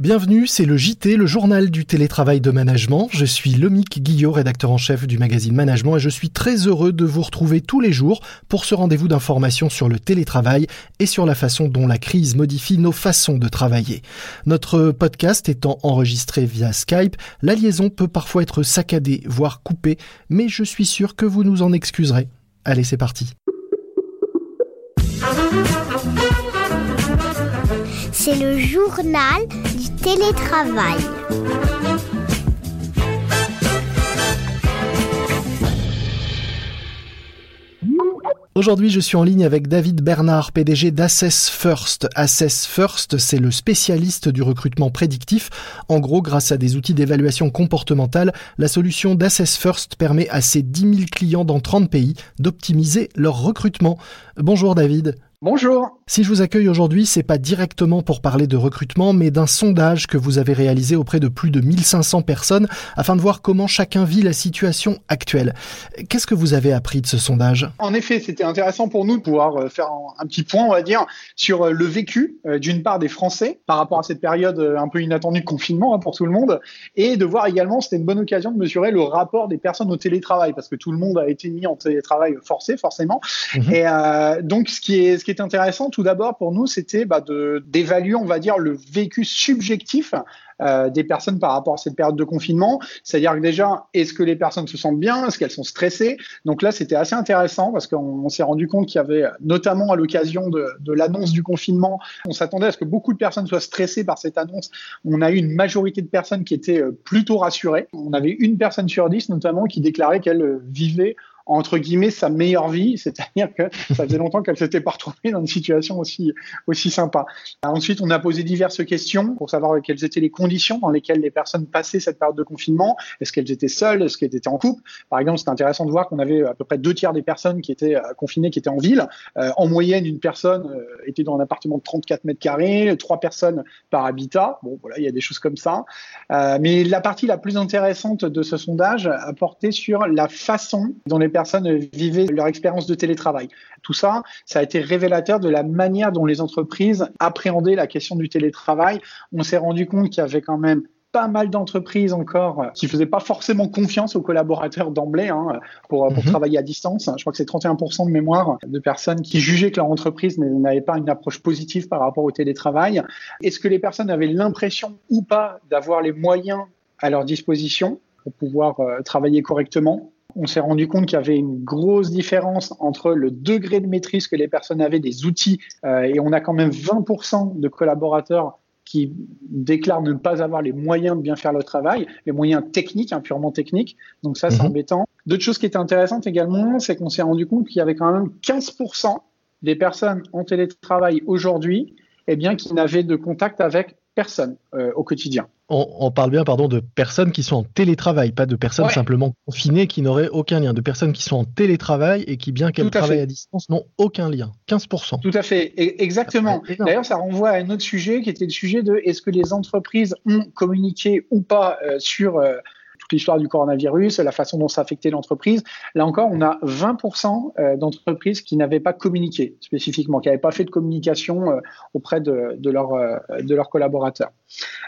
Bienvenue, c'est le JT, le journal du télétravail de management. Je suis Lomic Guillot, rédacteur en chef du magazine Management et je suis très heureux de vous retrouver tous les jours pour ce rendez-vous d'information sur le télétravail et sur la façon dont la crise modifie nos façons de travailler. Notre podcast étant enregistré via Skype, la liaison peut parfois être saccadée, voire coupée, mais je suis sûr que vous nous en excuserez. Allez, c'est parti. C'est le journal du télétravail. Aujourd'hui, je suis en ligne avec David Bernard, PDG d'Assess First. Assess First, c'est le spécialiste du recrutement prédictif. En gros, grâce à des outils d'évaluation comportementale, la solution d'Assess First permet à ses 10 000 clients dans 30 pays d'optimiser leur recrutement. Bonjour David. Bonjour. Si je vous accueille aujourd'hui, c'est pas directement pour parler de recrutement, mais d'un sondage que vous avez réalisé auprès de plus de 1500 personnes afin de voir comment chacun vit la situation actuelle. Qu'est-ce que vous avez appris de ce sondage? En effet, c'était intéressant pour nous de pouvoir euh, faire un petit point, on va dire, sur euh, le vécu euh, d'une part des Français par rapport à cette période un peu inattendue de confinement hein, pour tout le monde, et de voir également, c'était une bonne occasion de mesurer le rapport des personnes au télétravail, parce que tout le monde a été mis en télétravail forcé, forcément. Mhm. Et donc, ce qui est qui est intéressant, tout d'abord pour nous, c'était bah, d'évaluer, on va dire, le vécu subjectif euh, des personnes par rapport à cette période de confinement. C'est-à-dire que déjà, est-ce que les personnes se sentent bien? Est-ce qu'elles sont stressées? Donc là, c'était assez intéressant parce qu'on s'est rendu compte qu'il y avait, notamment à l'occasion de, de l'annonce du confinement, on s'attendait à ce que beaucoup de personnes soient stressées par cette annonce. On a eu une majorité de personnes qui étaient euh, plutôt rassurées. On avait une personne sur dix, notamment, qui déclarait qu'elle euh, vivait entre guillemets sa meilleure vie, c'est-à-dire que ça faisait longtemps qu'elle s'était pas retrouvée dans une situation aussi aussi sympa. Ensuite, on a posé diverses questions pour savoir quelles étaient les conditions dans lesquelles les personnes passaient cette période de confinement. Est-ce qu'elles étaient seules? Est-ce qu'elles étaient en couple? Par exemple, c'est intéressant de voir qu'on avait à peu près deux tiers des personnes qui étaient euh, confinées, qui étaient en ville. Euh, en moyenne, une personne euh, était dans un appartement de 34 mètres carrés, trois personnes par habitat. Bon, voilà, il y a des choses comme ça. mais la partie la plus intéressante de ce sondage a porté sur la façon dont les personnes vivaient leur expérience de télétravail. Tout ça, ça a été révélateur de la manière dont les entreprises appréhendaient la question du télétravail. On s'est rendu compte qu'il y avait quand même pas mal d'entreprises encore qui faisaient pas forcément confiance aux collaborateurs d'emblée hein, pour, pour mhm. travailler à distance. Je crois que c'est 31% de mémoire de personnes qui jugeaient que leur entreprise n'avait pas une approche positive par rapport au télétravail. Est-ce que les personnes avaient l'impression ou pas d'avoir les moyens à leur disposition pour pouvoir euh, travailler correctement? On s'est rendu compte qu'il y avait une grosse différence entre le degré de maîtrise que les personnes avaient des outils, euh, et on a quand même 20% de collaborateurs qui déclarent ne pas avoir les moyens de bien faire le travail, les moyens techniques, hein, purement techniques. Donc ça, c'est mhm. embêtant. D'autres choses qui étaient intéressantes également, c'est qu'on s'est rendu compte qu'il y avait quand même 15% des personnes en télétravail aujourd'hui, eh bien, qui n'avaient de contact avec personne euh, au quotidien. On, parle bien pardon, de personnes qui sont en télétravail, pas de personnes simplement confinées qui n'auraient aucun lien, de personnes qui sont en télétravail et qui, bien qu'elles travaillent à distance, n'ont aucun lien. 15%. Tout à fait, exactement. D'ailleurs, ça renvoie à un autre sujet qui était le sujet de est-ce que les entreprises ont communiqué ou pas euh, sur l'histoire du coronavirus, la façon dont ça affectait l'entreprise. Là encore, on a 20% euh, d'entreprises qui n'avaient pas communiqué spécifiquement, qui n'avaient pas fait de communication euh, auprès de, de, euh, de leurs collaborateurs.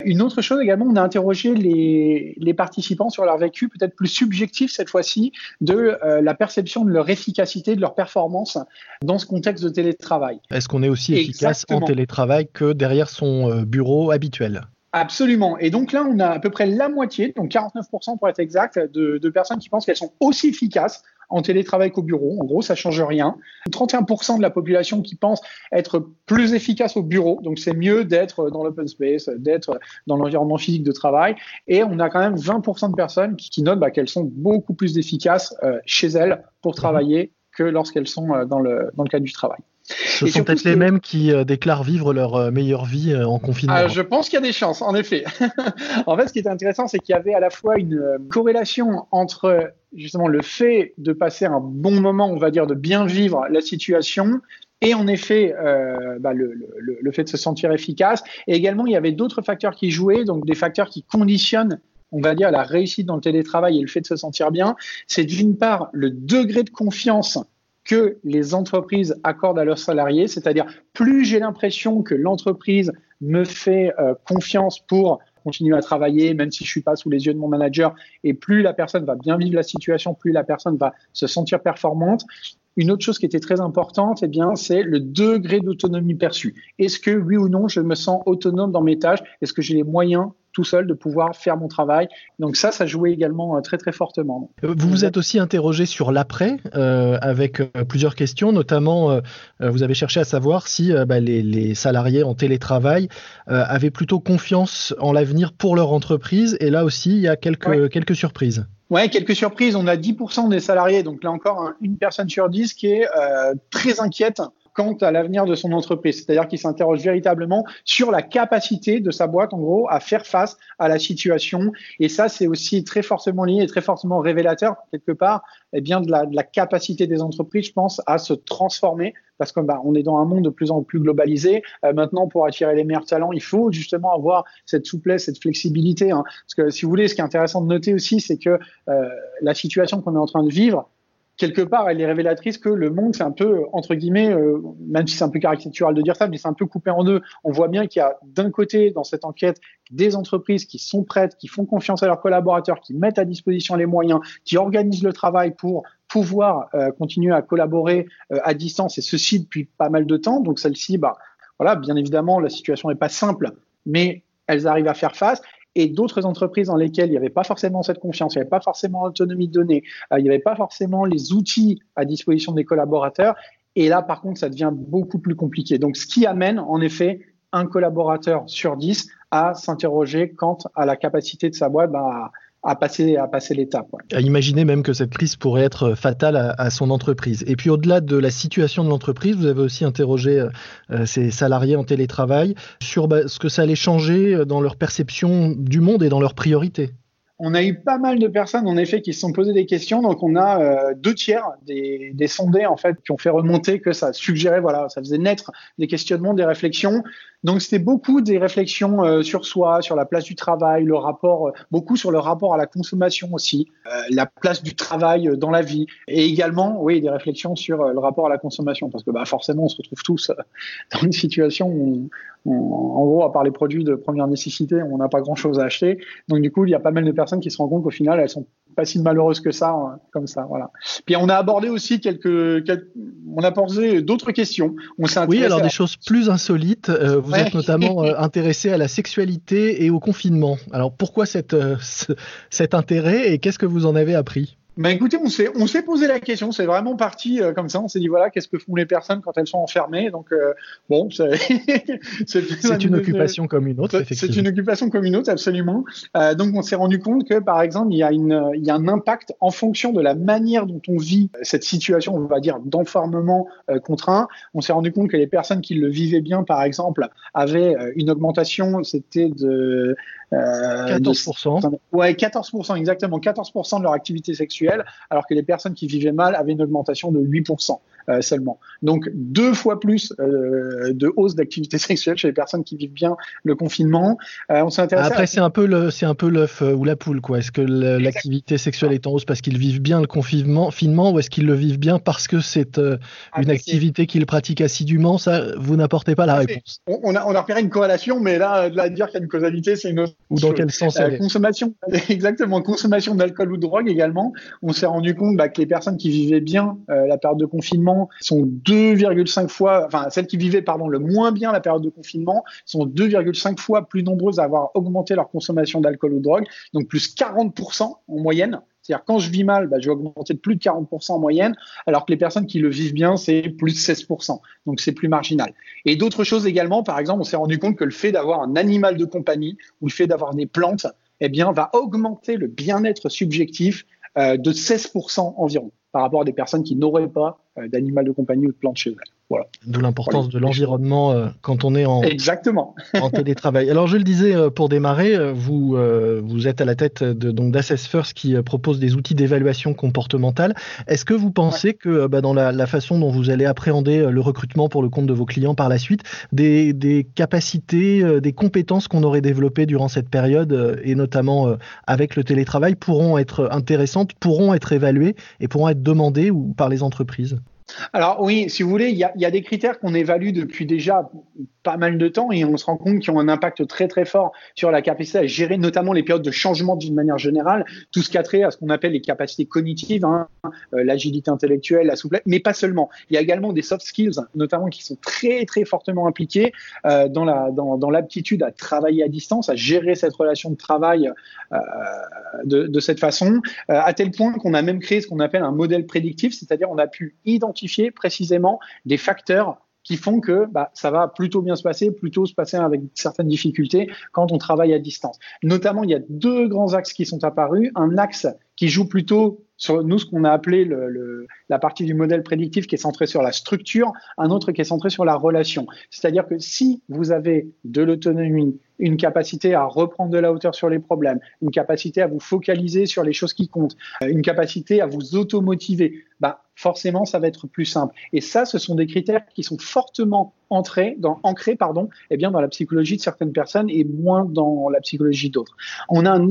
Une autre chose également, on a interrogé les, les participants sur leur vécu peut-être plus subjectif cette fois-ci de la perception de leur efficacité, de leur performance dans ce contexte de télétravail. Est-ce qu'on est aussi efficace en télétravail que derrière son bureau habituel? Absolument. Et donc là, on a à peu près la moitié, donc 49% pour être exact, de, personnes qui pensent qu'elles sont aussi efficaces en télétravail qu'au bureau. En gros, ça change rien. 31% de la population qui pense être plus efficace au bureau. Donc c'est mieux d'être dans l'open space, d'être dans l'environnement physique de travail. Et on a quand même 20% de personnes qui, notent bah, qu'elles sont beaucoup plus efficaces euh, chez elles pour travailler que lorsqu'elles sont euh, dans, le, dans le cadre du travail. Ce sont peut-être les mêmes qui euh, déclarent vivre leur euh, meilleure vie euh, en confinement. Ah, je pense qu'il y a des chances, en effet. en fait, ce qui est intéressant, c'est qu'il y avait à la fois une corrélation entre justement le fait de passer un bon moment, on va dire, de bien vivre la situation, et en effet, bah, le, le, fait de se sentir efficace. Et également, il y avait d'autres facteurs qui jouaient, donc des facteurs qui conditionnent on va dire, la réussite dans le télétravail et le fait de se sentir bien, c'est d'une part le degré de confiance que les entreprises accordent à leurs salariés, c'est-à-dire plus j'ai l'impression que l'entreprise me fait euh, confiance pour continuer à travailler, même si je suis pas sous les yeux de mon manager, et plus la personne va bien vivre la situation, plus la personne va se sentir performante. Une autre chose qui était très importante, eh bien, c'est le degré d'autonomie perçu. Est-ce que oui ou non, je me sens autonome dans mes tâches? Est-ce que j'ai les moyens tout seul de pouvoir faire mon travail. Donc ça, ça jouait également euh, très très fortement. Vous vous êtes aussi interrogé sur l'après euh, avec euh, plusieurs questions, notamment vous avez cherché à savoir si bah, les, salariés en télétravail avaient plutôt confiance en l'avenir pour leur entreprise. Et là aussi, il y a quelques, quelques surprises. Ouais, quelques surprises. On a 10% des salariés, donc là encore, une personne sur 10 qui est très inquiète quant à l'avenir de son entreprise. C'est-à-dire qu'il s'interroge véritablement sur la capacité de sa boîte, en gros, à faire face à la situation. Et ça, c'est aussi très fortement lié et très fortement révélateur, quelque part, eh bien, de la, de la capacité des entreprises, je pense, à se transformer parce qu'on bah, on est dans un monde de plus en plus globalisé. Euh, maintenant, pour attirer les meilleurs talents, il faut justement avoir cette souplesse, cette flexibilité. Hein. Parce que si vous voulez, ce qui est intéressant de noter aussi, c'est que euh, la situation qu'on est en train de vivre, quelque part, elle est révélatrice que le monde, c'est un peu, entre guillemets, euh, même si c'est un peu caricatural de dire ça, mais c'est un peu coupé en deux. On voit bien qu'il y a d'un côté, dans cette enquête, des entreprises qui sont prêtes, qui font confiance à leurs collaborateurs, qui mettent à disposition les moyens, qui organisent le travail pour pouvoir euh, continuer à collaborer euh, à distance, et ceci depuis pas mal de temps. Donc celle-ci, bah, voilà, bien évidemment, la situation n'est pas simple, mais elles arrivent à faire face et d'autres entreprises dans lesquelles il n'y avait pas forcément cette confiance, il n'y avait pas forcément l'autonomie de données, euh, il n'y avait pas forcément les outils à disposition des collaborateurs. Et là, par contre, ça devient beaucoup plus compliqué. Donc, ce qui amène, en effet, un collaborateur sur dix à s'interroger quant à la capacité de sa boîte bah, à passer, à passer l'étape. À imaginer même que cette crise pourrait être fatale à, son entreprise. Et puis au-delà de la situation de l'entreprise, vous avez aussi interrogé euh, ces salariés en télétravail sur bah, ce que ça allait changer dans leur perception du monde et dans leurs priorités. On a eu pas mal de personnes, en effet, qui se sont posées des questions. Donc, on a euh, deux tiers des, des, sondés, en fait, qui ont fait remonter que ça suggérait, voilà, ça faisait naître des questionnements, des réflexions donc c'était beaucoup des réflexions euh, sur soi, sur la place du travail, le rapport, euh, beaucoup sur le rapport à la consommation aussi, euh, la place du travail dans la vie, et également, oui, des réflexions sur le rapport à la consommation, parce que bah, forcément on se retrouve tous dans une situation où, en gros, à part les produits de première nécessité, on n'a pas grand-chose à acheter. Donc du coup, il y a pas mal de personnes qui se rendent compte qu'au final, elles sont pas si malheureuses que ça, hein, comme ça, voilà. Puis on a abordé aussi quelques, on a posé d'autres questions. On oui, alors des choses plus insolites vous êtes notamment euh, intéressé à la sexualité et au confinement. Alors pourquoi cette, euh, cet intérêt et qu'est-ce que vous en avez appris? Bah écoutez, on s'est on s'est posé la question, c'est vraiment parti euh, comme ça. On s'est dit voilà, qu'est-ce que font les personnes quand elles sont enfermées? Donc euh, bon, c'est une occupation comme une autre. C'est une occupation comme une autre, absolument. Euh, donc on s'est rendu compte que par exemple, il y a une il y a un impact en fonction de la manière dont on vit cette situation, on va dire d'enfermement contraint. On s'est rendu compte que les personnes qui le vivaient bien, par exemple, avaient une augmentation, c'était de 14%. ouais, 14%, exactement. 14% de leur activité sexuelle, alors que les personnes qui vivaient mal avaient une augmentation de 8%. Euh, seulement. Donc deux fois plus euh, de hausse d'activité sexuelle chez les personnes qui vivent bien le confinement. Euh, on s'est Après, c'est un peu le, c'est un peu l'œuf ou la poule, quoi. Est-ce que l'activité sexuelle est en hausse parce qu'ils vivent bien le confinement, finement, ou est-ce qu'ils le vivent bien parce que c'est ah, une activité qu'ils pratiquent assidûment? Ça, vous n'apportez pas la réponse. On, a, on a repéré une corrélation, mais là, là dire qu'il y a une causalité, c'est une autre. Ou dans quel sens Consommation, exactement. Consommation d'alcool ou de drogue également. On s'est rendu compte bah, que les personnes qui vivaient bien la période de confinement sont 2,5 fois, enfin celles qui vivaient pardon le moins bien la période de confinement sont 2,5 fois plus nombreuses à avoir augmenté leur consommation d'alcool ou de drogue, donc plus 40% en moyenne. C'est-à-dire quand je vis mal, bah, je vais augmenter de plus de 40% en moyenne, alors que les personnes qui le vivent bien, c'est plus de 16%. Donc c'est plus marginal. Et d'autres choses également, par exemple, on s'est rendu compte que le fait d'avoir un animal de compagnie ou le fait d'avoir des plantes, eh bien, va augmenter le bien-être subjectif euh, de 16% environ par rapport à des personnes qui n'auraient pas d'animal de compagnie ou de plantes chez elles. Voilà. D'où l'importance de l'environnement euh, quand on est en, Exactement. en télétravail. Alors je le disais euh, pour démarrer, vous, vous êtes à la tête de, donc d'Assess First qui propose des outils d'évaluation comportementale. Est-ce que vous pensez que bah, dans la, façon dont vous allez appréhender le recrutement pour le compte de vos clients par la suite, des, des capacités, des compétences qu'on aurait développées durant cette période et notamment avec le télétravail pourront être intéressantes, pourront être évaluées et pourront être demandées ou, par les entreprises? Alors oui, si vous voulez, il y a, des critères qu'on évalue depuis déjà pas mal de temps et on se rend compte qu'ils ont un impact très très fort sur la capacité à gérer notamment les périodes de changement d'une manière générale, tout ce qui a trait à ce qu'on appelle les capacités cognitives, hein, euh, l'agilité intellectuelle, la souplesse, mais pas seulement. Il y a également des soft skills, notamment qui sont très très fortement impliqués euh, dans la dans, l'aptitude à travailler à distance, à gérer cette relation de travail euh, de, cette façon, à tel point qu'on a même créé ce qu'on appelle un modèle prédictif, c'est-à-dire on a pu identifier précisément des facteurs qui font que bah, ça va plutôt bien se passer, plutôt se passer avec certaines difficultés quand on travaille à distance. Notamment, il y a deux grands axes qui sont apparus. Un axe qui joue plutôt sur nous ce qu'on a appelé le, la partie du modèle prédictif qui est centré sur la structure, un autre qui est centré sur la relation. C'est-à-dire que si vous avez de l'autonomie, une capacité à reprendre de la hauteur sur les problèmes, une capacité à vous focaliser sur les choses qui comptent, euh, une capacité à vous automotiver, bah forcément ça va être plus simple. Et ça, ce sont des critères qui sont fortement ancrés dans, ancrés pardon, eh bien dans la psychologie de certaines personnes et moins dans la psychologie d'autres. On a un,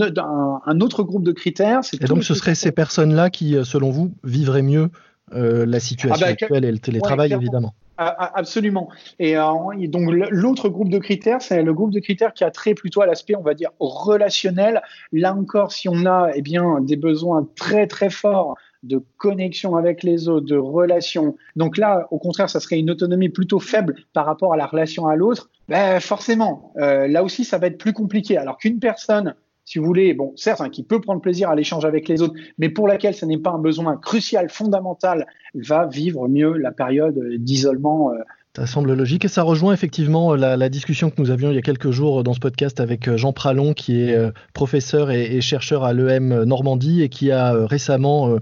un, autre groupe de critères. Et donc ce seraient ces personnes-là qui, euh, selon vous, vivraient mieux euh, la situation ah bah, actuelle et le télétravail, évidemment. Ah, ah, absolument. Et, euh, donc l'autre groupe de critères, c'est le groupe de critères qui a trait plutôt à l'aspect, on va dire, relationnel. Là encore, si on a eh bien des besoins très très forts de connexion avec les autres, de relation. Donc là, au contraire, ça serait une autonomie plutôt faible par rapport à la relation à l'autre. Ben forcément, euh, là aussi, ça va être plus compliqué. Alors qu'une personne si vous voulez, bon, certes, hein, qui peut prendre plaisir à l'échange avec les autres, mais pour laquelle ce n'est pas un besoin crucial, fondamental, va vivre mieux la période d'isolement euh, ça semble logique et ça rejoint effectivement euh, la, discussion que nous avions il y a quelques jours dans ce podcast avec euh, Jean Pralon, qui est euh, professeur et, chercheur à l'EM Normandie et qui a récemment,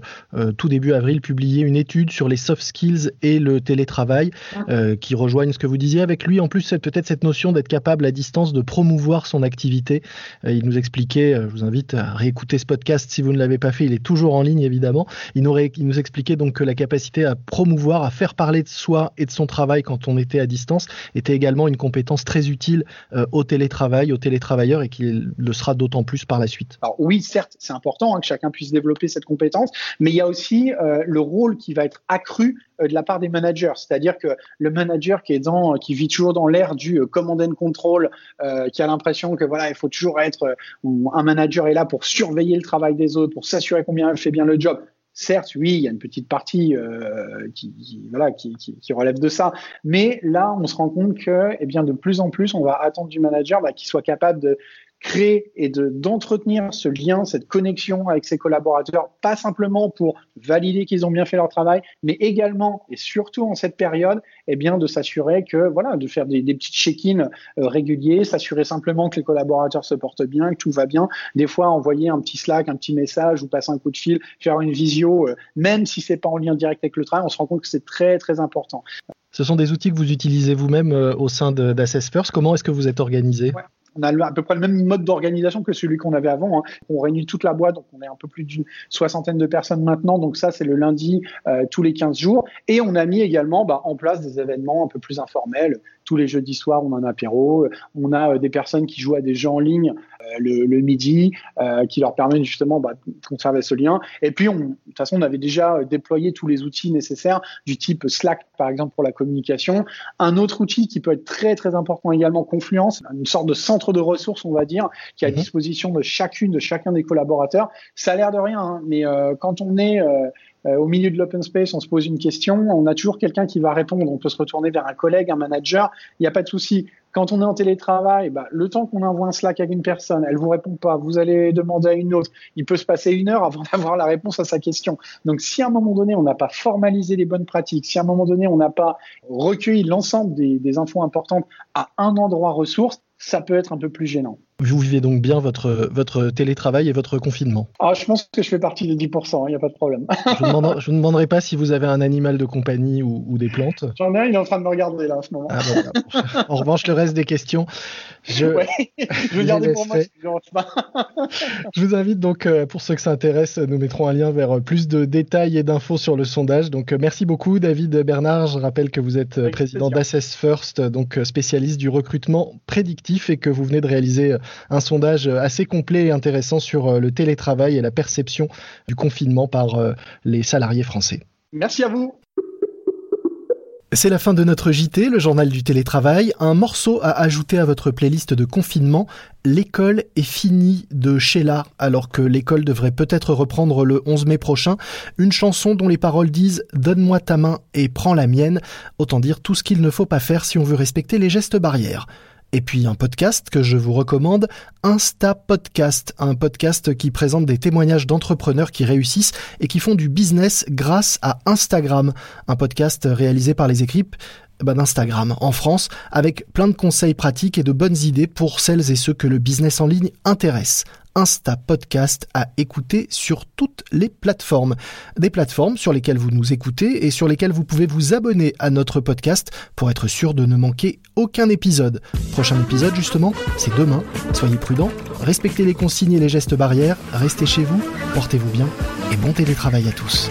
tout début avril, publié une étude sur les soft skills et le télétravail, qui rejoignent ce que vous disiez avec lui. En plus, peut-être cette notion d'être capable à distance de promouvoir son activité. il nous expliquait, je vous invite à réécouter ce podcast si vous ne l'avez pas fait, il est toujours en ligne évidemment. Il nous, il nous expliquait donc que la capacité à promouvoir, à faire parler de soi et de son travail quand on était à distance était également une compétence très utile euh, au télétravail, aux télétravailleurs et qu'il le sera d'autant plus par la suite. Alors oui, certes, c'est important hein, que chacun puisse développer cette compétence, mais il y a aussi euh, le rôle qui va être accru euh, de la part des managers, c'est-à-dire que le manager qui est dans, qui vit toujours dans l'ère du command and control, qui a l'impression que voilà, il faut toujours être, un manager est là pour surveiller le travail des autres, pour s'assurer combien il fait bien le job Certes, oui, il y a une petite partie euh, qui, relève de ça, mais là, on se rend compte que, eh bien, de plus en plus, on va attendre du manager bah, qu'il soit capable de créer et de d'entretenir ce lien, cette connexion avec ses collaborateurs, pas simplement pour valider qu'ils ont bien fait leur travail, mais également et surtout en cette période, eh bien de s'assurer que voilà, de faire des, des petits check-in euh, réguliers, s'assurer simplement que les collaborateurs se portent bien, que tout va bien. Des fois, envoyer un petit Slack, un petit message ou passer un coup de fil, faire une visio, euh, même si c'est pas en lien direct avec le travail, on se rend compte que c'est très très important. Ce sont des outils que vous utilisez vous-même euh, au sein d'Assess First. Comment est-ce que vous êtes organisé? On a à peu près le même mode d'organisation que celui qu'on avait avant. Hein. On réunit toute la boîte, donc on est un peu plus d'une soixantaine de personnes maintenant. Donc ça, c'est le lundi euh, tous les 15 jours. Et on a mis également bah, en place des événements un peu plus informels. Tous les jeudis soirs, on a un apéro. On a euh, des personnes qui jouent à des jeux en ligne euh, le, midi, qui leur permettent justement bah, de conserver ce lien. Et puis, on, de toute façon, on avait déjà déployé tous les outils nécessaires du type Slack, par exemple, pour la communication. Un autre outil qui peut être très, très important également, Confluence, une sorte de centre de ressources, on va dire, qui est à mhm. disposition de chacune, de chacun des collaborateurs. Ça a l'air de rien, hein, mais euh, quand on est euh, euh, au milieu de l'open space, on se pose une question, on a toujours quelqu'un qui va répondre. On peut se retourner vers un collègue, un manager, il n'y a pas de souci. Quand on est en télétravail, bah, le temps qu'on envoie un Slack à une personne, elle vous répond pas, vous allez demander à une autre, il peut se passer une heure avant d'avoir la réponse à sa question. Donc, si à un moment donné, on n'a pas formalisé les bonnes pratiques, si à un moment donné, on n'a pas recueilli l'ensemble des infos importantes à un endroit ressource, ça peut être un peu plus gênant. Vous vivez donc bien votre, votre télétravail et votre confinement ah, Je pense que je fais partie des 10%, il n'y a pas de problème. je ne demanderai, pas si vous avez un animal de compagnie ou, des plantes. J'en ai un, il est en train de me regarder là en ce moment. Ah, en revanche, le reste des questions, je, je vais garder pour moi. je vous invite donc, euh, pour ceux que ça intéresse, nous mettrons un lien vers plus de détails et d'infos sur le sondage. Donc euh, merci beaucoup David Bernard. Je rappelle que vous êtes euh, président d'Assess First, donc spécialiste du recrutement prédictif et que vous venez de réaliser un sondage assez complet et intéressant sur euh, le télétravail et la perception du confinement par euh, les salariés français. Merci à vous. C'est la fin de notre JT, le journal du télétravail. Un morceau à ajouter à votre playlist de confinement. L'école est finie de Sheila, alors que l'école devrait peut-être reprendre le 11 mai prochain. Une chanson dont les paroles disent Donne-moi ta main et prends la mienne. Autant dire tout ce qu'il ne faut pas faire si on veut respecter les gestes barrières. Et puis un podcast que je vous recommande, Insta Podcast, un podcast qui présente des témoignages d'entrepreneurs qui réussissent et qui font du business grâce à Instagram, un podcast réalisé par les équipes bah, d'Instagram en France avec plein de conseils pratiques et de bonnes idées pour celles et ceux que le business en ligne intéresse. Insta Podcast à écouter sur toutes les plateformes. Des plateformes sur lesquelles vous nous écoutez et sur lesquelles vous pouvez vous abonner à notre podcast pour être sûr de ne manquer aucun épisode. Prochain épisode justement, c'est demain. Soyez prudents, respectez les consignes et les gestes barrières, restez chez vous, portez-vous bien et bon télétravail à tous.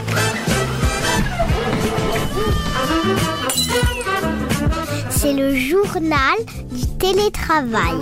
C'est le journal du télétravail.